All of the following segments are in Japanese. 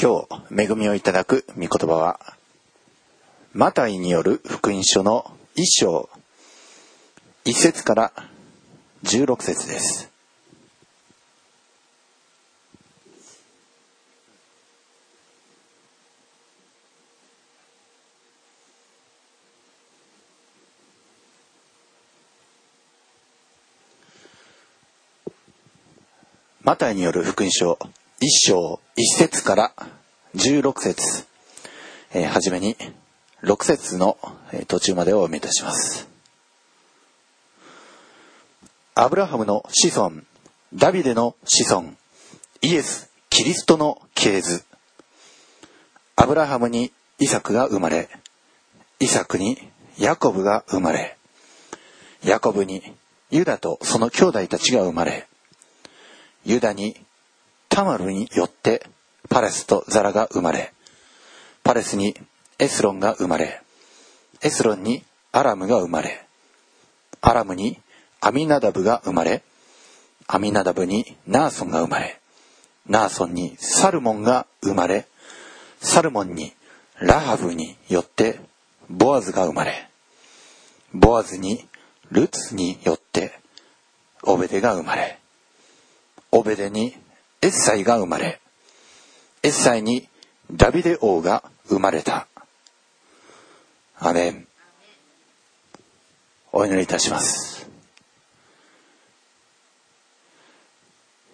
今日恵みをいただく御言葉はマタイによる福音書の一章。一節から十六節です。マタイによる福音書一章一節から十六節、えー、はじめに六節の途中までをお読みいたします。アブラハムの子孫、ダビデの子孫、イエス、キリストの系図。アブラハムにイサクが生まれ、イサクにヤコブが生まれ、ヤコブにユダとその兄弟たちが生まれ、ユダにタマルによってパレスとザラが生まれ、パレスにエスロンが生まれ、エスロンにアラムが生まれ、アラムにアミナダブが生まれ、アミナダブにナーソンが生まれ、ナーソンにサルモンが生まれ、サルモンにラハブによってボアズが生まれ、ボアズにルツによってオベデが生まれ、オベデにエッサイが生まれ、エッサイにダビデ王が生まれた。アメン。お祈りいたします。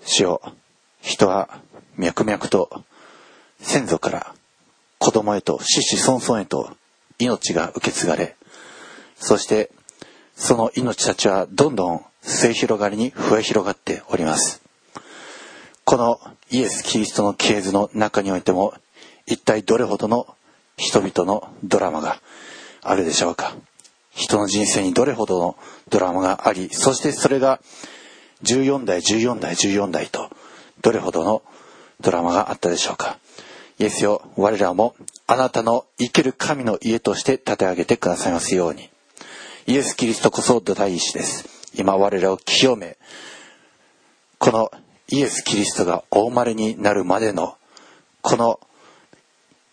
主よ、人は脈々と先祖から子供へと子子孫々へと命が受け継がれ、そしてその命たちはどんどん末広がりに増え広がっております。このイエス・キリストの系図の中においても一体どれほどの人々のドラマがあるでしょうか。人の人生にどれほどのドラマがありそしてそれが14代14代14代とどれほどのドラマがあったでしょうか。イエスよ我らもあなたの生ける神の家として立て上げてくださいますように。イエス・キリストこそ土台石です。今我らを清めこのイエス・キリストがお生まれになるまでのこの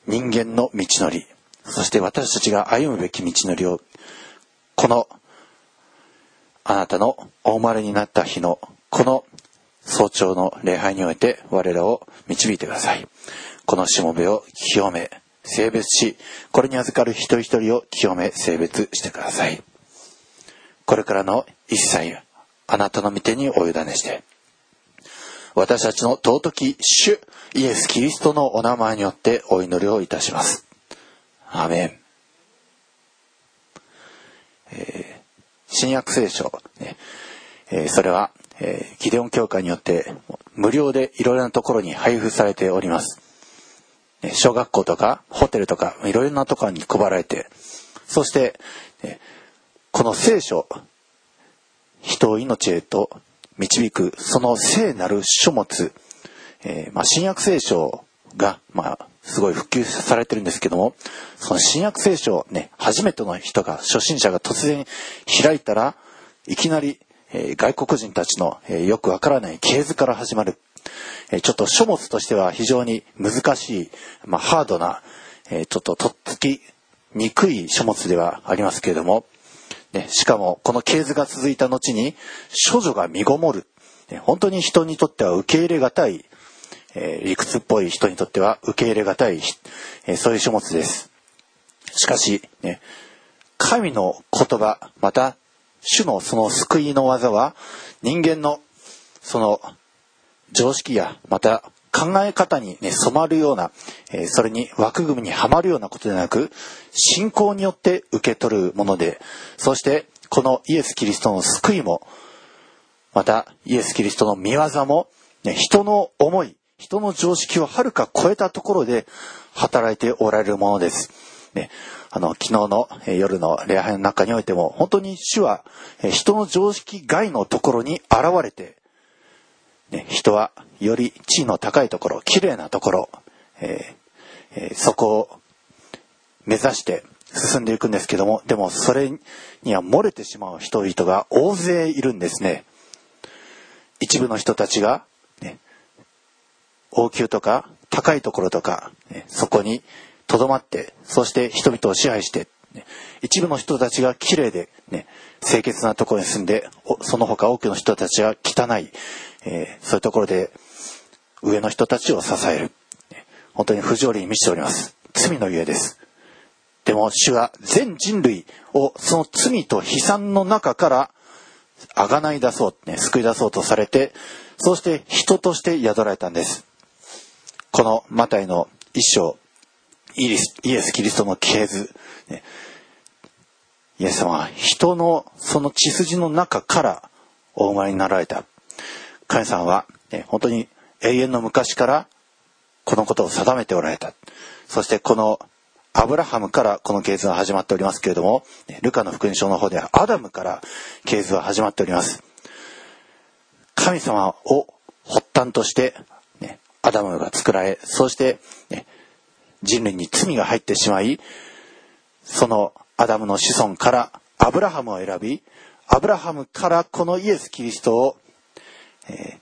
人間の道のりそして私たちが歩むべき道のりをこのあなたのお生まれになった日のこの早朝の礼拝において我らを導いてください。このしもべを清め性別しこれに預かる一人一人を清め性別してください。これからの一切あなたの御手にお委ねして私たちの尊き主イエス・キリストのお名前によってお祈りをいたします。アメン。えー、新約聖書、ねえー、それは、えー、ギデオン教会によって無料でいろいろなところに配布されております。小学校とかホテルとかいろいろなところに配られて、そして、この聖書、人を命へと導くその聖なる書物、えー、まあ、新約聖書が、まあ、すごい普及されてるんですけどもその新約聖書ね初めての人が初心者が突然開いたらいきなり、えー、外国人たちの、えー、よくわからない系図から始まる、えちょっと書物としては非常に難しい、まあ、ハードな、えちょっととっつきにくい書物ではありますけれどもね、しかもこの系図が続いた後に処女が身ごもる、ね、本当に人にとっては受け入れがたい、えー、理屈っぽい人にとっては受け入れがたい、えー、そういう書物です。しかし、ね、神の言葉また主のその救いの技は人間のその常識やまた考え方にね、染まるような、え、それに枠組みにはまるようなことでなく、信仰によって受け取るもので、そしてこのイエス・キリストの救いも、またイエス・キリストの見業も、ね、人の思い、人の常識をはるか超えたところで働いておられるものです。ね、あの、昨日の、夜の礼拝の中においても、本当に主は、人の常識外のところに現れて、人はより地位の高いところ、綺麗なところ、えー、そこを目指して進んでいくんですけども、でもそれには漏れてしまう人々が大勢いるんですね。一部の人たちが、ね、王宮とか高いところとか、ね、そこにとどまって、そして人々を支配して、ね、一部の人たちが綺麗で、ね、清潔なところに住んで、その他多くの人たちは汚い、えー、そういうところで上の人たちを支える。本当に不条理に満ちております。罪のゆえです。でも主は全人類をその罪と悲惨の中からあがない出そう、ね、救い出そうとされて、そして人として宿られたんです。このマタイの一章、イエス・キリストの系図、ね、イエス様は人のその血筋の中からお生まれになられた。神様は、ね、本当に永遠の昔からこのことを定めておられた。そしてこのアブラハムからこの系図は始まっておりますけれども、ルカの福音書の方ではアダムから系図は始まっております。神様を発端として、ね、アダムが作られ、そして、ね、人類に罪が入ってしまい、そのアダムの子孫からアブラハムを選び、アブラハムからこのイエス・キリストを、え、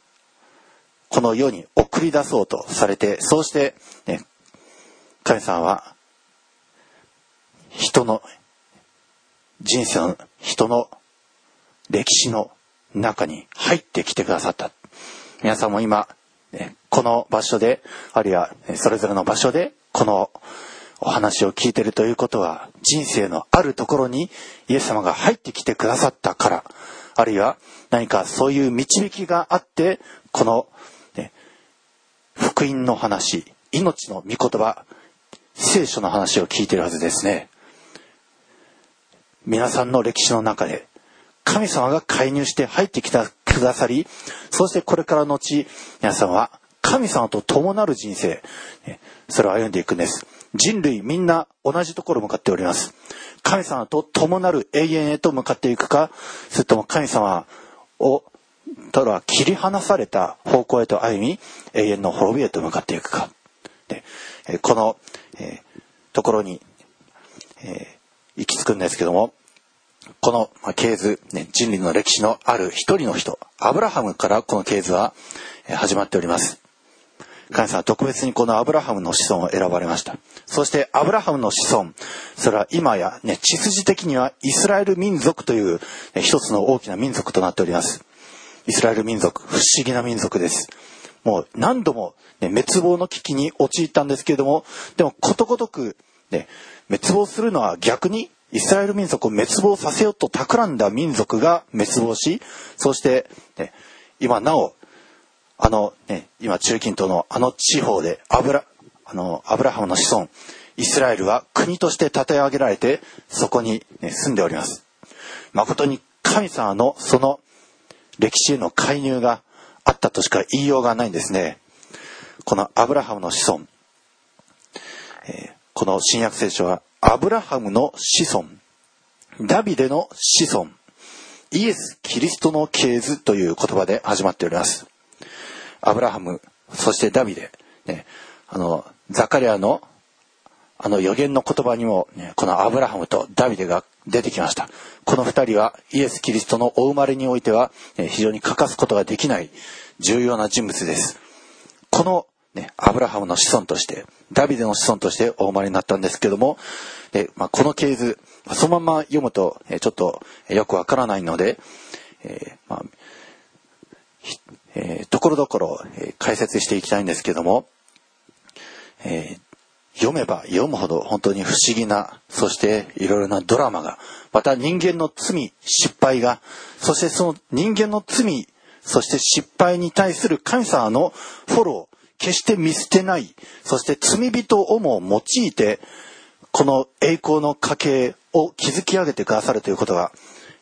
この世に送り出そうとされて、そうして、ね、神様は人の人生の人の歴史の中に入ってきてくださった。皆さんも今、ね、この場所で、あるいはそれぞれの場所で、このお話を聞いてるということは、人生のあるところにイエス様が入ってきてくださったから、あるいは何かそういう導きがあって、この、ね、福音の話、命の御言葉、聖書の話を聞いてるはずですね。皆さんの歴史の中で神様が介入して入ってきたくださりそしてこれからのち皆さんは神様と共なる人生。それを歩んでいくんです。人類みんな同じところ向かっております。神様と共なる永遠へと向かっていくか。それとも神様をとは切り離された方向へと歩み永遠の滅びへと向かっていくか。でこの、えー、ところに、えー、行き着くんですけどもこの系図、ね、人類の歴史のある一人の人、アブラハムからこの系図は始まっております。神様は特別にこのアブラハムの子孫を選ばれました。そしてアブラハムの子孫、それは今やね、地筋的にはイスラエル民族という、ね、一つの大きな民族となっております。イスラエル民族、不思議な民族です。もう何度も、ね、滅亡の危機に陥ったんですけれども、でもことごとく、ね、滅亡するのは逆にイスラエル民族を滅亡させようと企んだ民族が滅亡し、そして、ね、今なお、あの、ね、今中近東のあの地方でアブラ、あの、アブラハムの子孫、イスラエルは国として立て上げられて、そこに、ね、住んでおります。誠に神様のその歴史への介入があったとしか言いようがないんですね。このアブラハムの子孫、えー、この新約聖書はアブラハムの子孫、ダビデの子孫、イエス・キリストの系図という言葉で始まっております。アブラハム、そしてダビデ、ね、あの、ザカリアのあの予言の言葉にも、ね、このアブラハムとダビデが出てきました。この二人はイエス・キリストのお生まれにおいては、非常に欠かすことができない重要な人物です。このね、アブラハムの子孫として、ダビデの子孫としてお生まれになったんですけども、まあ、この系図、そのまま読むと、ちょっとよくわからないので、えー、まあえー、ところどころ、え解説していきたいんですけども、えー、読めば読むほど本当に不思議な、そしていろいろなドラマが、また人間の罪、失敗が、そしてその人間の罪、そして失敗に対する神様のフォロー、決して見捨てない、そして罪人をも用いて、この栄光の家系を築き上げてくださるということが、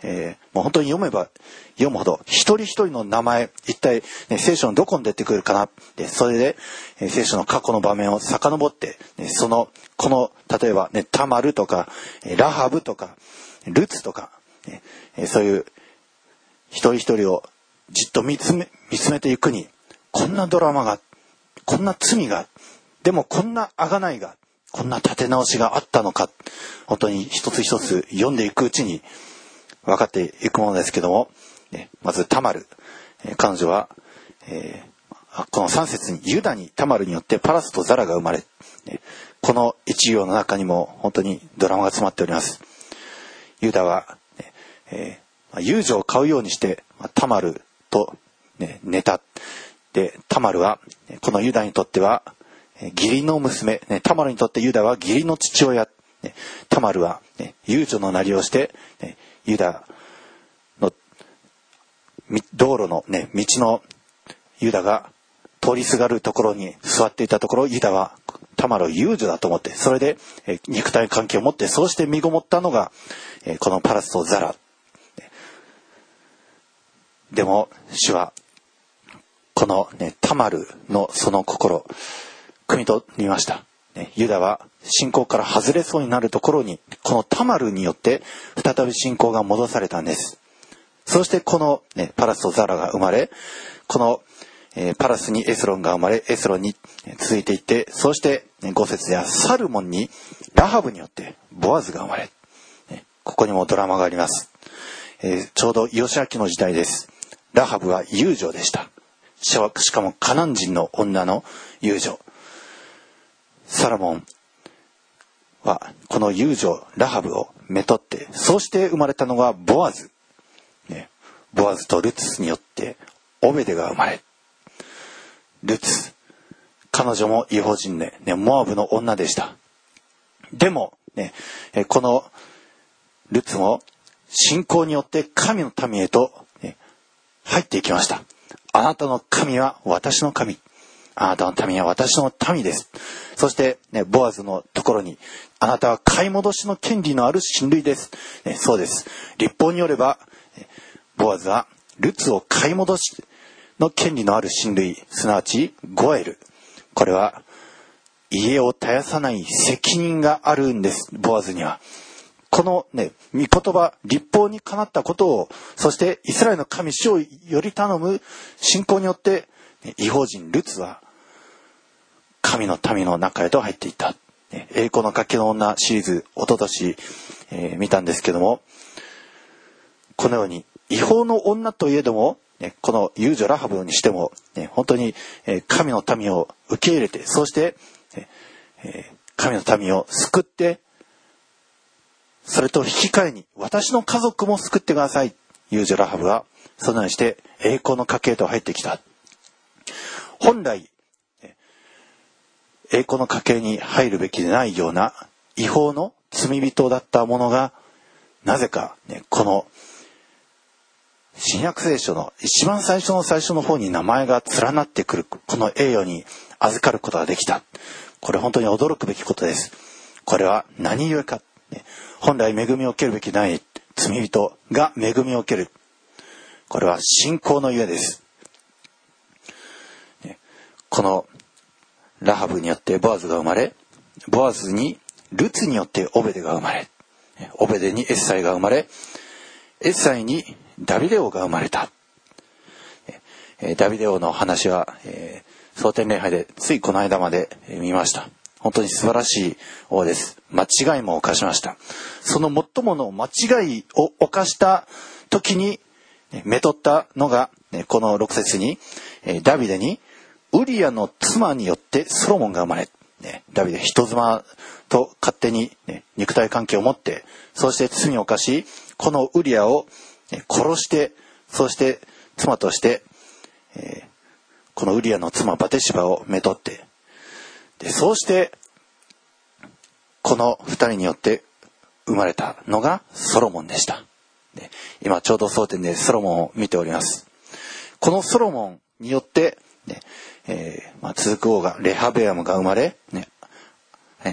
えー、もう本当に読めば読むほど、一人一人の名前、一体、ね、聖書のどこに出てくるかなで、それで、えー、聖書の過去の場面を遡って、ね、その、この、例えばね、タマルとか、ラハブとか、ルツとか、ね、そういう、一人一人をじっと見つめ、見つめていくに、こんなドラマがこんな罪が、でもこんな贖いが、こんな立て直しがあったのか、本当に一つ一つ読んでいくうちに分かっていくものですけども、まずタマル、え彼女は、えー、この3節にユダにタマルによってパラスとザラが生まれ、この一行の中にも本当にドラマが詰まっております。ユダは、えー、遊女を買うようにして、タマルと、ね、寝た。で、タマルは、このユダにとっては、義理の娘、ね、タマルにとってユダは義理の父親。ね、タマルは、ね、遊女のなりをして、ね、ユダの道路の、ね、道のユダが通りすがるところに座っていたところユダはタマルを遊女だと思ってそれで、肉体関係を持ってそうして身ごもったのが、このパラスとザラ。でも主はこの、ね、タマルのその心汲み取りました、ユダは信仰から外れそうになるところにこのタマルによって再び信仰が戻されたんです。そしてこの、ね、パラスとザラが生まれこの、えー、パラスにエスロンが生まれエスロンに続いていってそして、ね、5節ではサルモンにラハブによってボアズが生まれ、ね、ここにもドラマがあります、えー、ちょうどヨシアキの時代です。ラハブは遊女でした。しかもカナン人の女の遊女。サラモンはこの遊女ラハブをめとってそうして生まれたのがボアズ、ね、ボアズとルツによってオベデが生まれルツ彼女も違法人で、ね、モアブの女でした。でも、ね、このルツも信仰によって神の民へと、ね、入っていきました。あなたの神は私の神。あなたの民は私の民です。そして、ね、ボアズのところに、あなたは買い戻しの権利のある親類です。ね、そうです。立法によれば、ボアズは、ルツを買い戻しの権利のある親類、すなわち、ゴエル。これは、家を絶やさない責任があるんです、ボアズには。このね、御言葉、立法にかなったことを、そしてイスラエルの神主をより頼む信仰によって、違法人ルツは神の民の中へと入っていった。栄光の崖の女シリーズ、おととし、え、見たんですけども、このように、違法の女といえども、ね、この遊女ラハブにしても、ね、本当に、え、神の民を受け入れて、そして、え、神の民を救って、それと引き換えに、私の家族も救ってください。遊女ラハブは、そのようにして栄光の家系と入ってきた。本来、栄光の家系に入るべきでないような違法の罪人だったものが、なぜか、ね、この、新約聖書の一番最初の最初の方に名前が連なってくる、この栄誉に預かることができた。これ本当に驚くべきことです。これは何故か。ね、本来恵みを受けるべきない罪人が恵みを受ける。これは信仰のゆえです。このラハブによってボアズが生まれ、ボアズにルツによってオベデが生まれ、オベデにエッサイが生まれ、エッサイにダビデ王が生まれた。ダビデ王の話は、えー、蒼天礼拝でついこの間まで見ました。本当に素晴らしい王です。間違いも犯しました。その最もの間違いを犯した時に、めとったのが、この6節に、ダビデにウリアの妻によってソロモンが生まれ、ね、ダビデ人妻と勝手に、ね、肉体関係を持ってそして罪を犯しこのウリアを、殺してそして妻として、えー、このウリアの妻バテシバをめとってでそうしてこの2人によって生まれたのがソロモンでした。今ちょうど争点でソロモンを見ております。このソロモンによって、えー、まあ、続く王がレハベアムが生まれ、ね、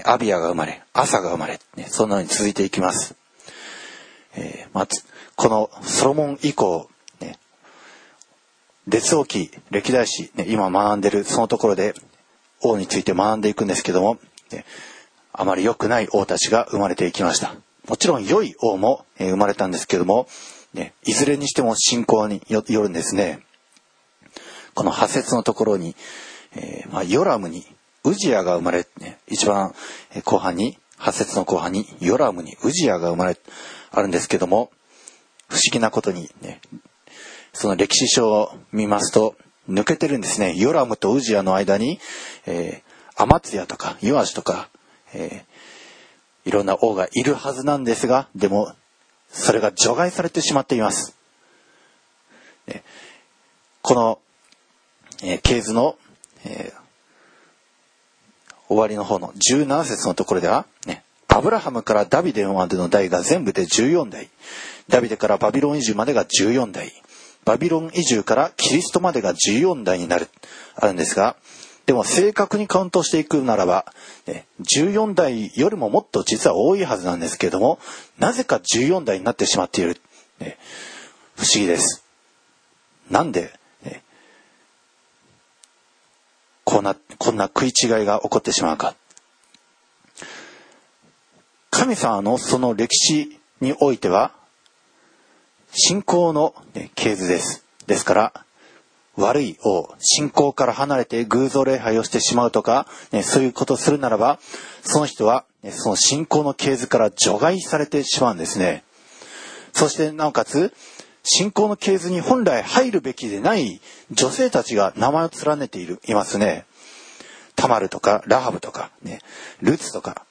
アビアが生まれ、アサが生まれ、ね、そんなように続いていきます。えー、まあ、このソロモン以降、ね、列王記、歴代史、ね、今学んでるそのところで王について学んでいくんですけども、ね、あまり良くない王たちが生まれていきました。もちろん良い王も、えー、生まれたんですけども、ね、いずれにしても信仰によるんですね。この破節のところに、えー、まあ、ヨラムにウジアが生まれ、ね、一番後半に、破節の後半にヨラムにウジアが生まれ、あるんですけども、不思議なことにね、その歴史書を見ますと、抜けてるんですね。ヨラムとウジアの間に、えー、アマツヤとか、ヨアシとか、えー、いろんな王がいるはずなんですが、でも、それが除外されてしまっています。ね、この、えー、系図の、えー、終わりの方の17節のところでは、ね、アブラハムからダビデまでの代が全部で14代。ダビデからバビロン移住までが14代。バビロン移住からキリストまでが14代になる、あるんですが、でも正確にカウントしていくならば、ね、14代よりももっと実は多いはずなんですけれども、なぜか14代になってしまっている。ね、不思議です。なんで、ね、こんな、こんな食い違いが起こってしまうか。神様のその歴史においては、信仰の、ね、系図です。ですから、悪い王、信仰から離れて偶像礼拝をしてしまうとか、ね、そういうことをするならば、その人は、ね、その信仰の系図から除外されてしまうんですね。そして、なおかつ、信仰の系図に本来入るべきでない女性たちが名前を連ねている、いますね。タマルとか、ラハブとか、ね、ルツとか、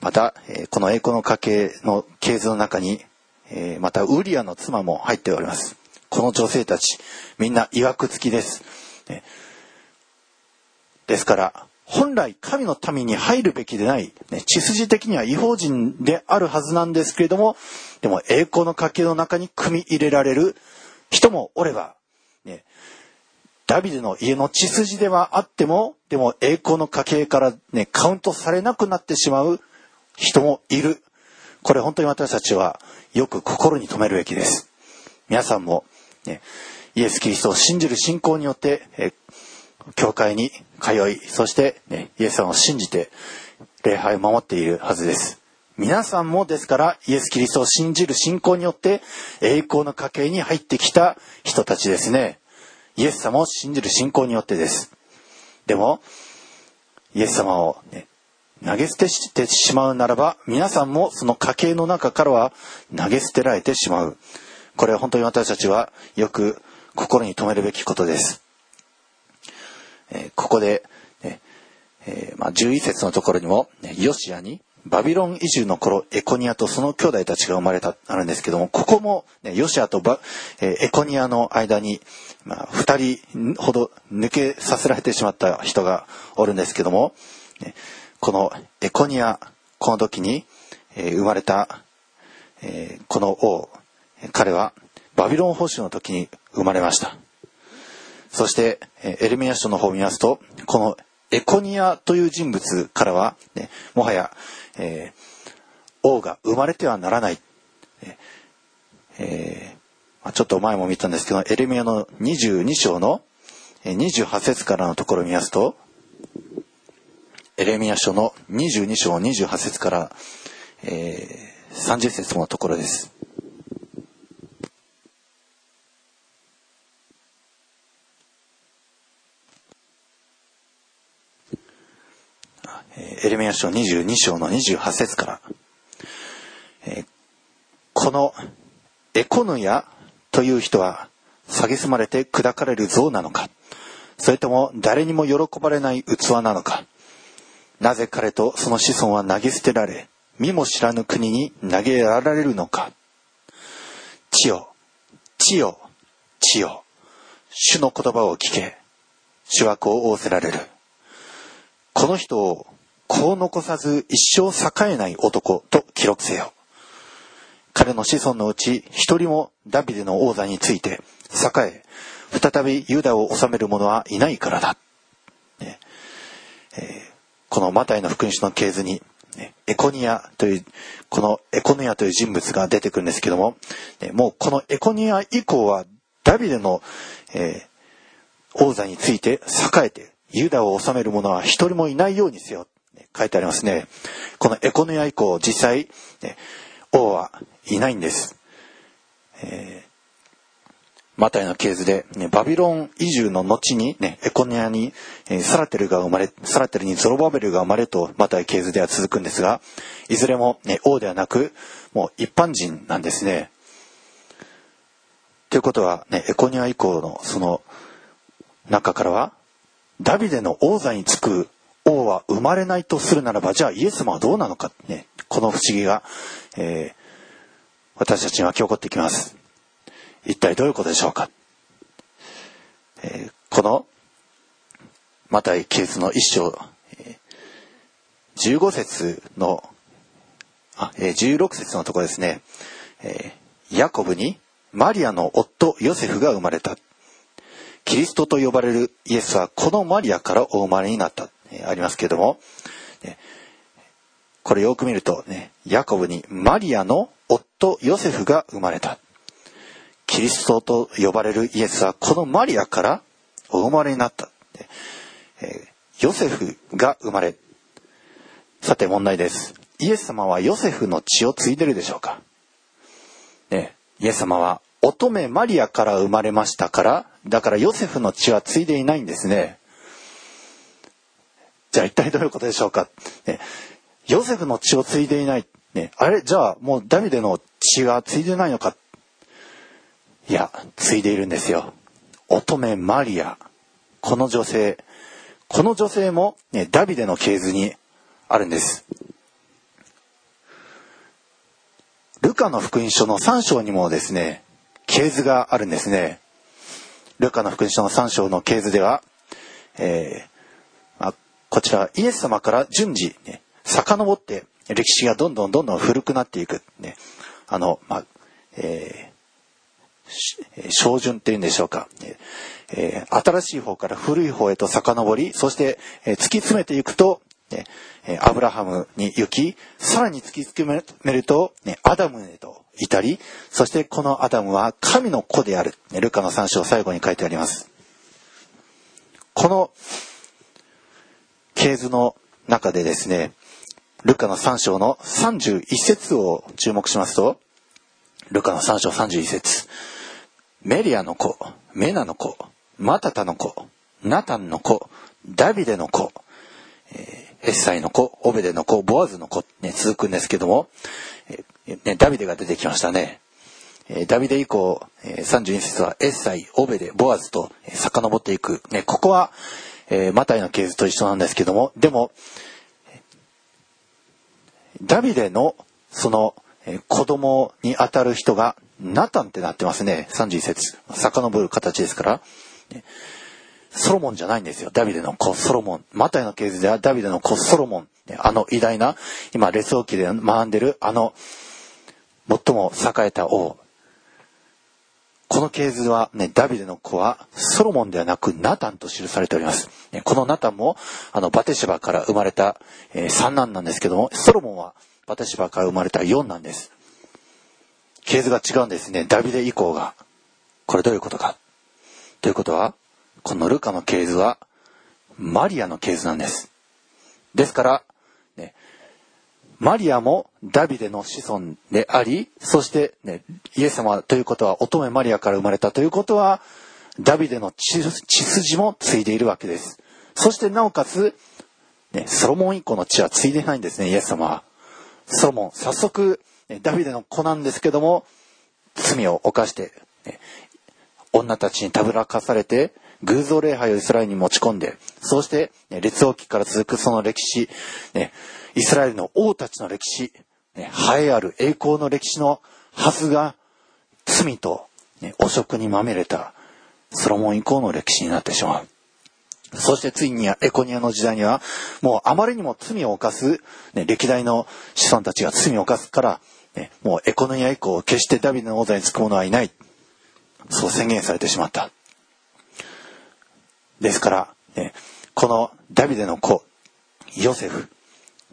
また、えこの栄光の家系の系図の中に、えまたウリアの妻も入っております。この女性たち、みんな曰く付きです。ね、ですから、本来神の民に入るべきでない、ね、血筋的には違法人であるはずなんですけれども、でも栄光の家系の中に組み入れられる人もおれば、ね、ダビデの家の血筋ではあっても、でも栄光の家系からね、カウントされなくなってしまう人もいる。これ本当に私たちはよく心に留めるべきです。皆さんも、ね、イエス・キリストを信じる信仰によって、え教会に通い、そして、ね、イエス様を信じて礼拝を守っているはずです。皆さんもですからイエス・キリストを信じる信仰によって栄光の家系に入ってきた人たちですね。イエス様を信じる信仰によってです。でも、イエス様を、ね、投げ捨てしてしまうならば、皆さんもその家系の中からは投げ捨てられてしまう。これは本当に私たちはよく心に留めるべきことです。え、ここで、ねえー、まあ、11節のところにも、ヨシアにバビロン移住の頃、エコニアとその兄弟たちが生まれた、あるんですけども、ここも、ね、ヨシアとバ、え、エコニアの間に、まあ、二人ほど抜けさせられてしまった人がおるんですけども、ねこのエコニア、この時に、え、生まれた、え、この王、彼はバビロン保守の時に生まれました。そして、エルミア書の方を見ますと、このエコニアという人物からは、ね、もはや、えー、王が生まれてはならない。えー、ちょっと前も見たんですけど、エルミアの22章の28節からのところを見ますと、エレミア書の22章28節から、えー、30節のところです。エレミア書22章の28節から、えー、このエコヌヤという人は蔑まれて砕かれる像なのか。それとも誰にも喜ばれない器なのか。なぜ彼とその子孫は投げ捨てられ、身も知らぬ国に投げやられるのか。地よ、地よ、地よ、主の言葉を聞け、主はこう仰せられる。この人をこう残さず一生栄えない男と記録せよ。彼の子孫のうち一人もダビデの王座について栄え、再びユダを治める者はいないからだ。このマタイの福音書の系図に、エコニアという、このエコニアという人物が出てくるんですけども、もうこのエコニア以降はダビデの、えー、王座について栄えて、ユダを治める者は一人もいないようにせよ。書いてありますね。このエコニア以降、実際、王はいないんです。えーマタイの系図で、ね、バビロン移住の後に、ね、エコニアに、え、サラテルが生まれ、サラテルにゾロバベルが生まれと、マタイ系図では続くんですが、いずれも、ね、王ではなく、もう一般人なんですね。ということは、ね、エコニア以降の、その、中からは、ダビデの王座につくは生まれないとするならば、じゃあイエス様はどうなのか、ね、この不思議が、えー、私たちには起こってきます。一体どういうことでしょうか、えー、この、マタイ記述の一章、えー、15節の、あ、えー、16節のところですね、えー、ヤコブにマリアの夫ヨセフが生まれた。キリストと呼ばれるイエスはこのマリアからお生まれになった。え、ありますけれども、ね、これよく見るとね、ヤコブにマリアの夫ヨセフが生まれた。キリストと呼ばれるイエスはこのマリアからお生まれになった。え、ヨセフが生まれ。さて問題です。イエス様はヨセフの血を継いでるでしょうかね、イエス様は乙女マリアから生まれましたから、だからヨセフの血は継いでいないんですね。じゃあ一体どういうことでしょうか、ね、ヨセフの血を継いでいない。ね、あれ？じゃあもうダビデの血が継いでないのか？いや、継いでいるんですよ。乙女マリア。この女性。この女性も、ね、ダビデの系図にあるんです。ルカの福音書の3章にもですね、系図があるんですね。ルカの福音書の3章の系図では、えーまあ、こちらイエス様から順次、ね、遡って歴史がどんどんどんどん古くなっていく。ね、あの、まあ、えー、照準っていうんでしょうか。えー、新しい方から古い方へと遡り、そして、えー、突き詰めていくと、ね、アブラハムに行き、さらに突き詰めると、ね、アダムへと至り、そしてこのアダムは神の子である。ルカの3章最後に書いてあります。この系図の中でですね、ルカの3章の31節を注目しますと、ルカの3章31節メリアの子、メナの子、マタタの子、ナタンの子、ダビデの子、えーエッサイの子、オベデの子、ボアズの子、ね、続くんですけども、ね、ダビデが出てきましたね。えダビデ以降、え32節はエッサイ、オベデ、ボアズと、え遡っていく。ね、ここは、えマタイの系図と一緒なんですけども、でも、ダビデのその、え子供にあたる人がナタンってなってますね。31節。遡る形ですから。ソロモンじゃないんですよ。ダビデの子ソロモン。マタイの系図ではダビデの子ソロモン。あの偉大な、今、列王記で学んでる、あの、最も栄えた王。この系図はね、ダビデの子はソロモンではなくナタンと記されております。このナタンも、あの、バテシバから生まれた、え、三男なんですけども、ソロモンはバテシバから生まれた四男です。系図が違うんですね。ダビデ以降が。これどういうことか。ということは、このルカの系図は、マリアの系図なんです。ですから、マリアもダビデの子孫であり、そして、ね、イエス様ということは乙女マリアから生まれたということは、ダビデの血筋も継いでいるわけです。そしてなおかつ、ね、ソロモン以降の血は継いでないんですね、イエス様は。ソロモン、早速、ダビデの子なんですけども、罪を犯して、ね、女たちにたぶらかされて、偶像礼拝をイスラエルに持ち込んで、そして、ね、列王記から続くその歴史、ね、イスラエルの王たちの歴史、ね、栄えある栄光の歴史のはずが、罪と、汚職にまみれたソロモン以降の歴史になってしまう。そしてついにエコニアの時代には、もうあまりにも罪を犯す、ね、歴代の子孫たちが罪を犯すから、ね、もうエコニア以降、決してダビデの王座につく者はいない。そう宣言されてしまった。ですから、ね、このダビデの子、ヨセフ、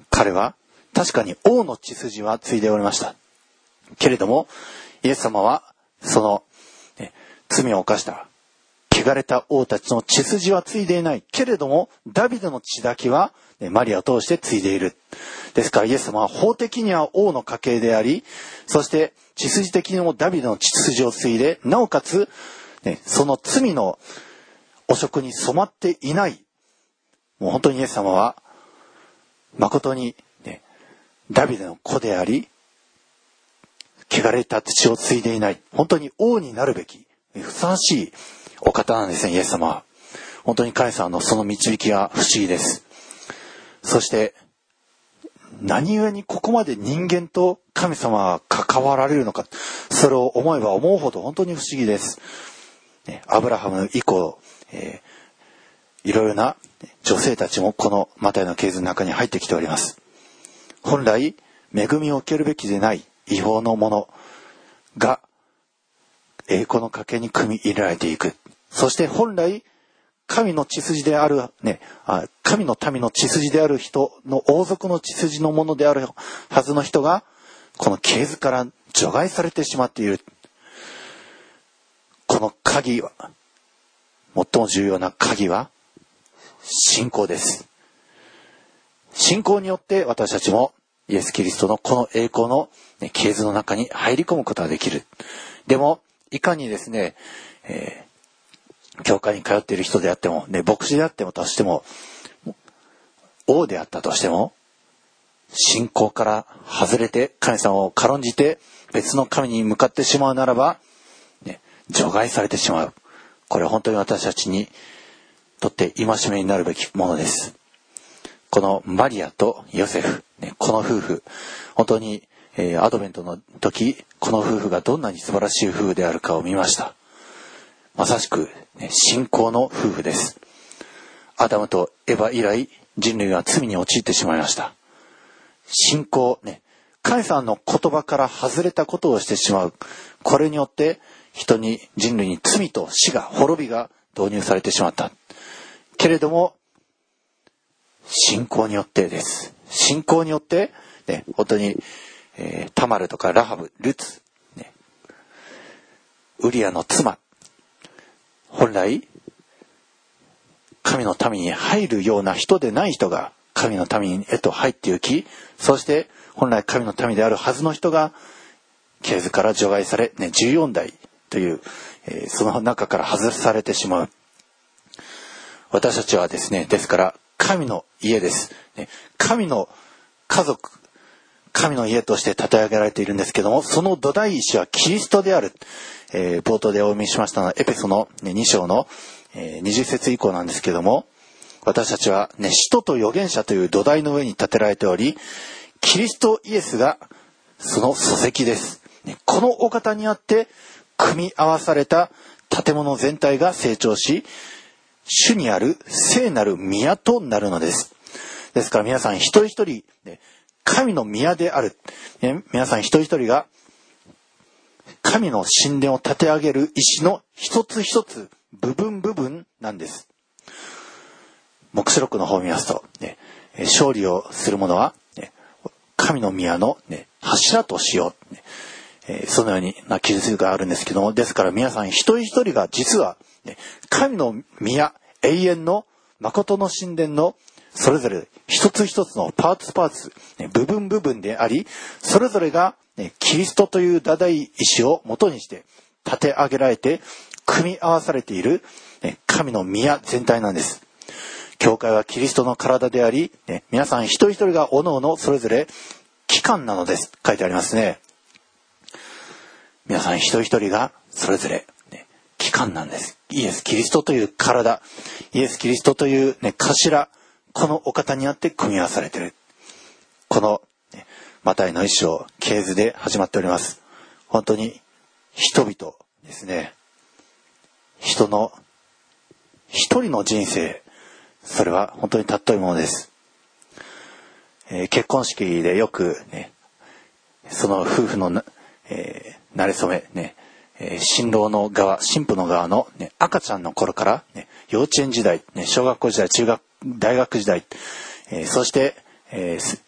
彼は確かに王の血筋は継いでおりました。けれども、イエス様は、その、ね、罪を犯した、汚れた王たちの血筋は継いでいない。けれども、ダビデの血だけは、ね、マリアを通して継いでいる。ですからイエス様は法的には王の家系であり、そして血筋的にもダビデの血筋を継いで、なおかつ、ね、その罪の汚職に染まっていない。もう本当にイエス様は、誠に、ね、ダビデの子であり、汚れた土を継いでいない。本当に王になるべき、ふさわしいお方なんですね、イエス様は。本当に神様のその導きが不思議です。そして、何故にここまで人間と神様は関わられるのか、それを思えば思うほど本当に不思議です。アブラハム以降、えー、いろいろな女性たちもこのマタイの系図の中に入ってきております。本来、恵みを受けるべきでない違法のものが栄光の賭けに組み入れられていく。そして本来、神の血筋である、ね、あ神の民の血筋である人の王族の血筋のものであるはずの人が、この系図から除外されてしまっている。この鍵は、最も重要な鍵は、信仰です。信仰によって私たちもイエス・キリストのこの栄光の、系図の中に入り込むことができる。でも、いかにですね、えー、教会に通っている人であっても、ね、牧師であってもとしても、王であったとしても、信仰から外れて神様を軽んじて別の神に向かってしまうならば、ね、除外されてしまう。これ本当に私たちにとって戒めになるべきものです。このマリアとヨセフ、ね、この夫婦、本当に、えー、アドベントの時、この夫婦がどんなに素晴らしい夫婦であるかを見ました。まさしく、ね、信仰の夫婦です。アダムとエヴァ以来、人類は罪に陥ってしまいました。信仰、ね、神様の言葉から外れたことをしてしまう。これによって、人に、人類に罪と死が、滅びが導入されてしまった。けれども、信仰によってです。信仰によって、ね、本当に、えー、タマルとかラハブ、ルツ、ね、ウリアの妻、本来、神の民に入るような人でない人が神の民へと入って行き、そして本来神の民であるはずの人が、系図から除外され、ね、14代という、えー、その中から外されてしまう。私たちはですね、ですから、神の家です。ね、神の家族、神の家として称え上げられているんですけども、その土台石はキリストである。えー、冒頭でお読みしましたのは、エペソの、ね、2章の、え、20節以降なんですけども、私たちは、ね、使徒と預言者という土台の上に建てられており、キリストイエスがその礎石です。このお方にあって、組み合わされた建物全体が成長し、主にある聖なる宮となるのです。ですから皆さん一人一人、ね、神の宮である、ね、皆さん一人一人が神の神殿を建て上げる石の一つ一つ部分部分なんです。目視録の方を見ますと、ね、勝利をする者は、ね、神の宮の、ね、柱としよう、ねそのような記述があるんですけども、ですから皆さん一人一人が実は神の宮、永遠の誠の神殿のそれぞれ一つ一つのパーツパーツ、部分部分であり、それぞれがキリストというダダイ石を元にして立て上げられて組み合わされている神の宮全体なんです。教会はキリストの体であり、皆さん一人一人が各々それぞれ機関なのです。書いてありますね。皆さん一人一人がそれぞれね機関なんです。イエス・キリストという体、イエス・キリストという、ね、頭、このお方にあって組み合わされてる。この、ね、マタイの一章、系図で始まっております。本当に、人々ですね。人の、一人の人生、それは本当に尊いものです。えー、結婚式でよく、ね、その夫婦の、えー、慣れ初め、ね、えー、新郎の側、新婦の側の、ね、赤ちゃんの頃から、ね、幼稚園時代、ね、小学校時代、中学、大学時代、えー、そして、えー、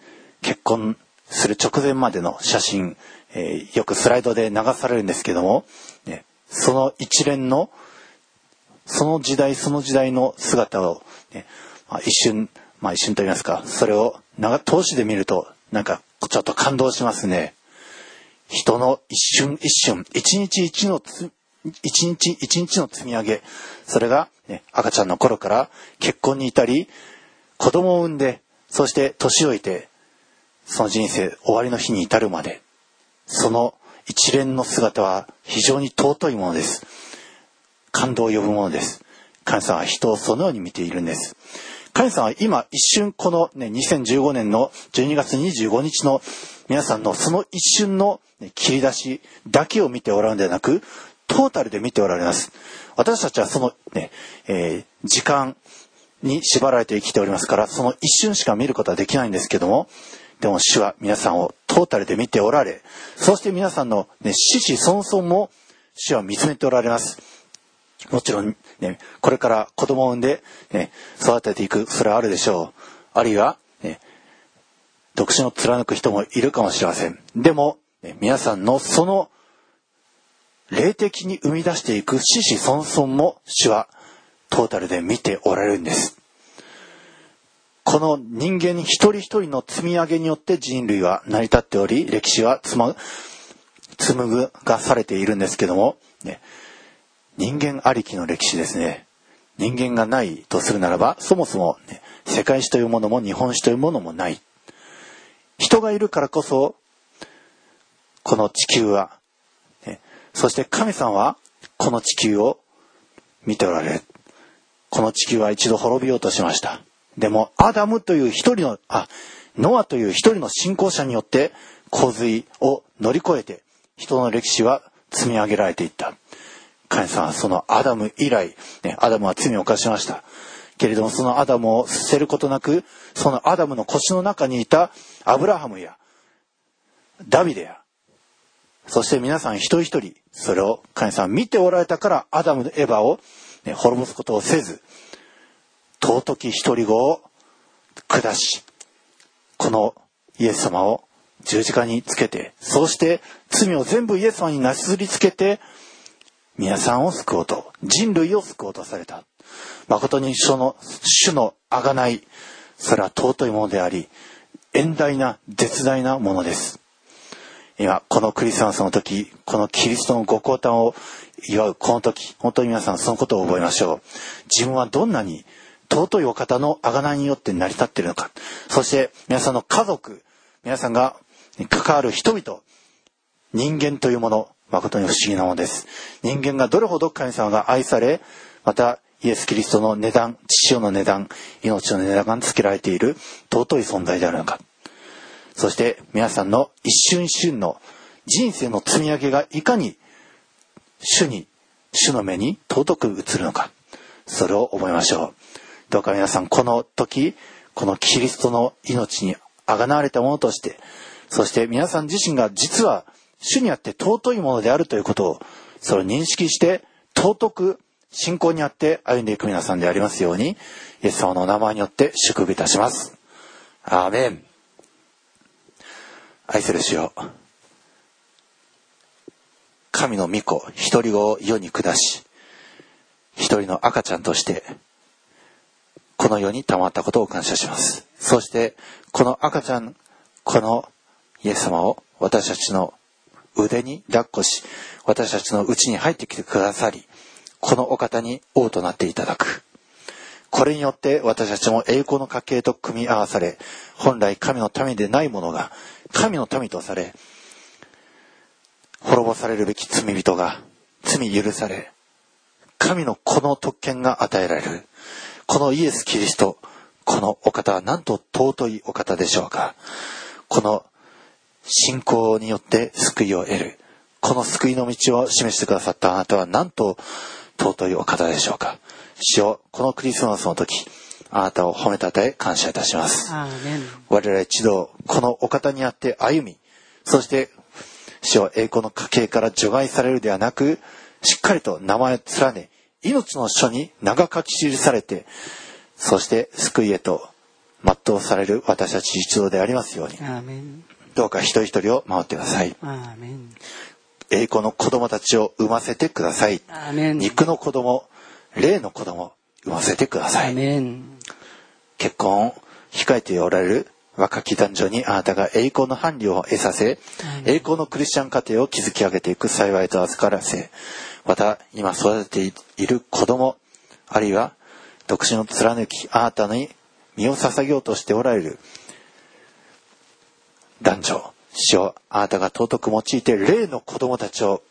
結婚する直前までの写真、えよくスライドで流されるんですけども、ね、その一連の、その時代その時代の姿を、ねまあ、一瞬、まあ一瞬と言いますか、それを長通しで見ると、なんかちょっと感動しますね。人の一瞬一瞬、一日一の一日一日の積み上げ、それが、ね、赤ちゃんの頃から結婚に至り、子供を産んで、そして年老いて、その人生終わりの日に至るまで、その一連の姿は非常に尊いものです。感動を呼ぶものです。神様は人をそのように見ているんです。神様は今一瞬このね、2015年の12月25日の皆さんのその一瞬の、切り出しだけを見ておられるのではなく、トータルで見ておられます。私たちはそのね、えー、時間に縛られて生きておりますから、その一瞬しか見ることはできないんですけども、でも主は皆さんをトータルで見ておられ、そして皆さんの、ね、死死孫々も主は見つめておられます。もちろん、ね、これから子供を産んで、ね、育てていく、それはあるでしょう。あるいは、ね、独身を貫く人もいるかもしれません。でも、ね、皆さんのその、霊的に生み出していく死死孫々も主はトータルで見ておられるんです。この人間一人一人の積み上げによって人類は成り立っており、歴史はつま、紡ぐがされているんですけども、ね、人間ありきの歴史ですね。人間がないとするならば、そもそも、ね、世界史というものも日本史というものもない。人がいるからこそ、この地球は、ね、そして神様はこの地球を見ておられる。この地球は一度滅びようとしました。でも、アダムという一人の、あ、ノアという一人の信仰者によって洪水を乗り越えて人の歴史は積み上げられていった。神様はそのアダム以来、ね、アダムは罪を犯しました。けれどもそのアダムを捨てることなく、そのアダムの腰の中にいたアブラハムやダビデや、そして皆さん一人一人、それを神様見ておられたからアダムとエヴァを、ね、滅ぼすことをせず、尊き一人子を下し、このイエス様を十字架につけて、そうして罪を全部イエス様になすりつけて、皆さんを救おうと、人類を救おうとされた。誠にその主の贖い、それは尊いものであり、遠大な絶大なものです。今、このクリスマスの時、このキリストのご降誕を祝うこの時、本当に皆さんそのことを覚えましょう。自分はどんなに尊いお方の贖いによって成り立っているのか。そして皆さんの家族、皆さんが関わる人々、人間というもの、誠に不思議なものです。人間がどれほど神様が愛され、またイエス・キリストの値段、父親の値段、命の値段がつけられている尊い存在であるのか。そして皆さんの一瞬一瞬の人生の積み上げがいかに主に、主の目に尊く映るのか。それを覚えましょう。どうか皆さんこの時、このキリストの命にあがなわれたものとして、そして皆さん自身が実は主にあって尊いものであるということを、それを認識して、尊く信仰にあって歩んでいく皆さんでありますように、イエス様のお名前によって祝福いたします。アーメン。愛する主よ。神の御子、一人子を世に下し、一人の赤ちゃんとして、この世に溜まったことを感謝します。そして、この赤ちゃん、このイエス様を私たちの腕に抱っこし、私たちの内に入ってきてくださり、このお方に王となっていただく。これによって私たちも栄光の家系と組み合わされ、本来神の民でないものが神の民とされ、滅ぼされるべき罪人が罪許され、神のこの特権が与えられる。このイエス・キリスト、このお方はなんと尊いお方でしょうか。この信仰によって救いを得る。この救いの道を示してくださったあなたはなんと尊いお方でしょうか。主よ、このクリスマスの時、あなたを褒めたたえ感謝いたします。我々一度、このお方にあって歩み、そして、主は栄光の家系から除外されるではなく、しっかりと名前を連ね、命の書に長書き記されて、そして救いへと全うされる私たち一同でありますように。どうか一人一人を守ってください。栄光の子供たちを産ませてください。肉の子供、霊の子供、産ませてください。結婚を控えておられる若き男女にあなたが栄光の伴侶を得させ、栄光のクリスチャン家庭を築き上げていく幸いと預からせ、また今育てている子供、あるいは独身を貫きあなたに身を捧げようとしておられる男女、主をあなたが尊く用いて霊の子供たちを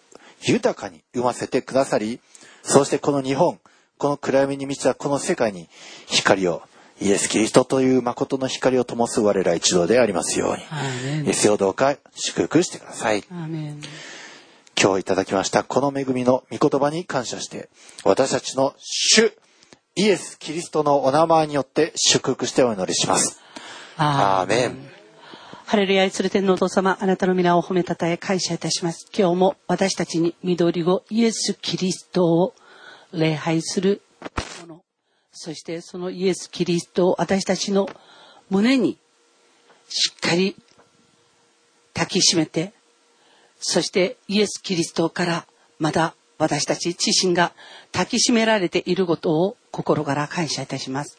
豊かに産ませてくださり、そしてこの日本、この暗闇に満ちたこの世界に光をイエス・キリストという誠の光を灯す我ら一同でありますように。イエスをどうか祝福してください。今日いただきましたこの恵みの御言葉に感謝して、私たちの主、イエス・キリストのお名前によって祝福してお祈りします。アーメン。ハレルヤ愛する天皇父様、あなたの皆を褒めたたえ感謝いたします。今日も私たちに緑子イエス・キリストを礼拝する者、そしてそのイエス・キリストを私たちの胸にしっかり抱きしめて、そしてイエス・キリストからまだ私たち自身が抱きしめられていることを心から感謝いたします。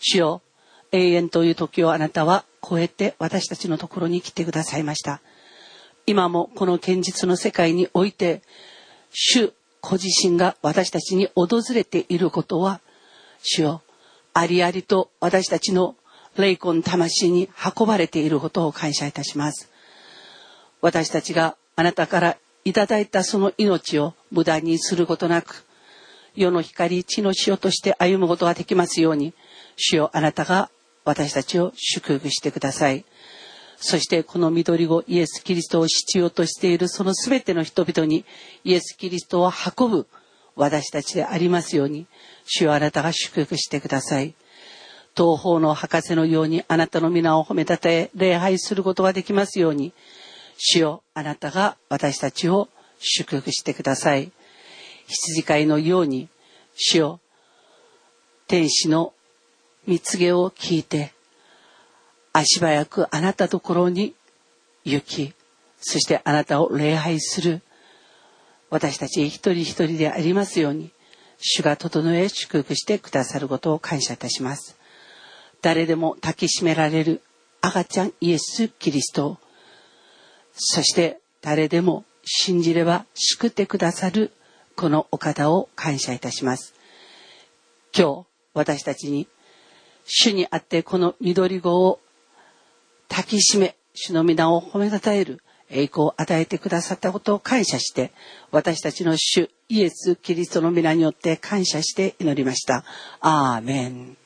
主よ、永遠という時をあなたは超えて私たちのところに来てくださいました。今もこの現実の世界において、主ご自身が私たちに訪れていることは、主よ、ありありと私たちの霊魂魂に運ばれていることを感謝いたします。私たちがあなたからいただいたその命を無駄にすることなく、世の光、地の塩として歩むことができますように、主よあなたが私たちを祝福してください。そしてこの緑子イエス・キリストを必要としているその全ての人々にイエス・キリストを運ぶ私たちでありますように、主よあなたが祝福してください。東方の博士のようにあなたの皆を褒めたたえ礼拝することができますように、主よあなたが私たちを祝福してください。羊飼いのように、主よ天使の蜜毛を聞いて、足早くあなたところに行き、そしてあなたを礼拝する私たち一人一人でありますように、主が整え祝福してくださることを感謝いたします。誰でも抱きしめられる赤ちゃんイエス・キリスト、そして誰でも信じれば救ってくださるこのお方を感謝いたします。今日私たちに主にあってこの緑子を抱きしめ、主の皆を褒めたたえる栄光を与えてくださったことを感謝して、私たちの主イエス・キリストの皆によって感謝して祈りました。アーメン。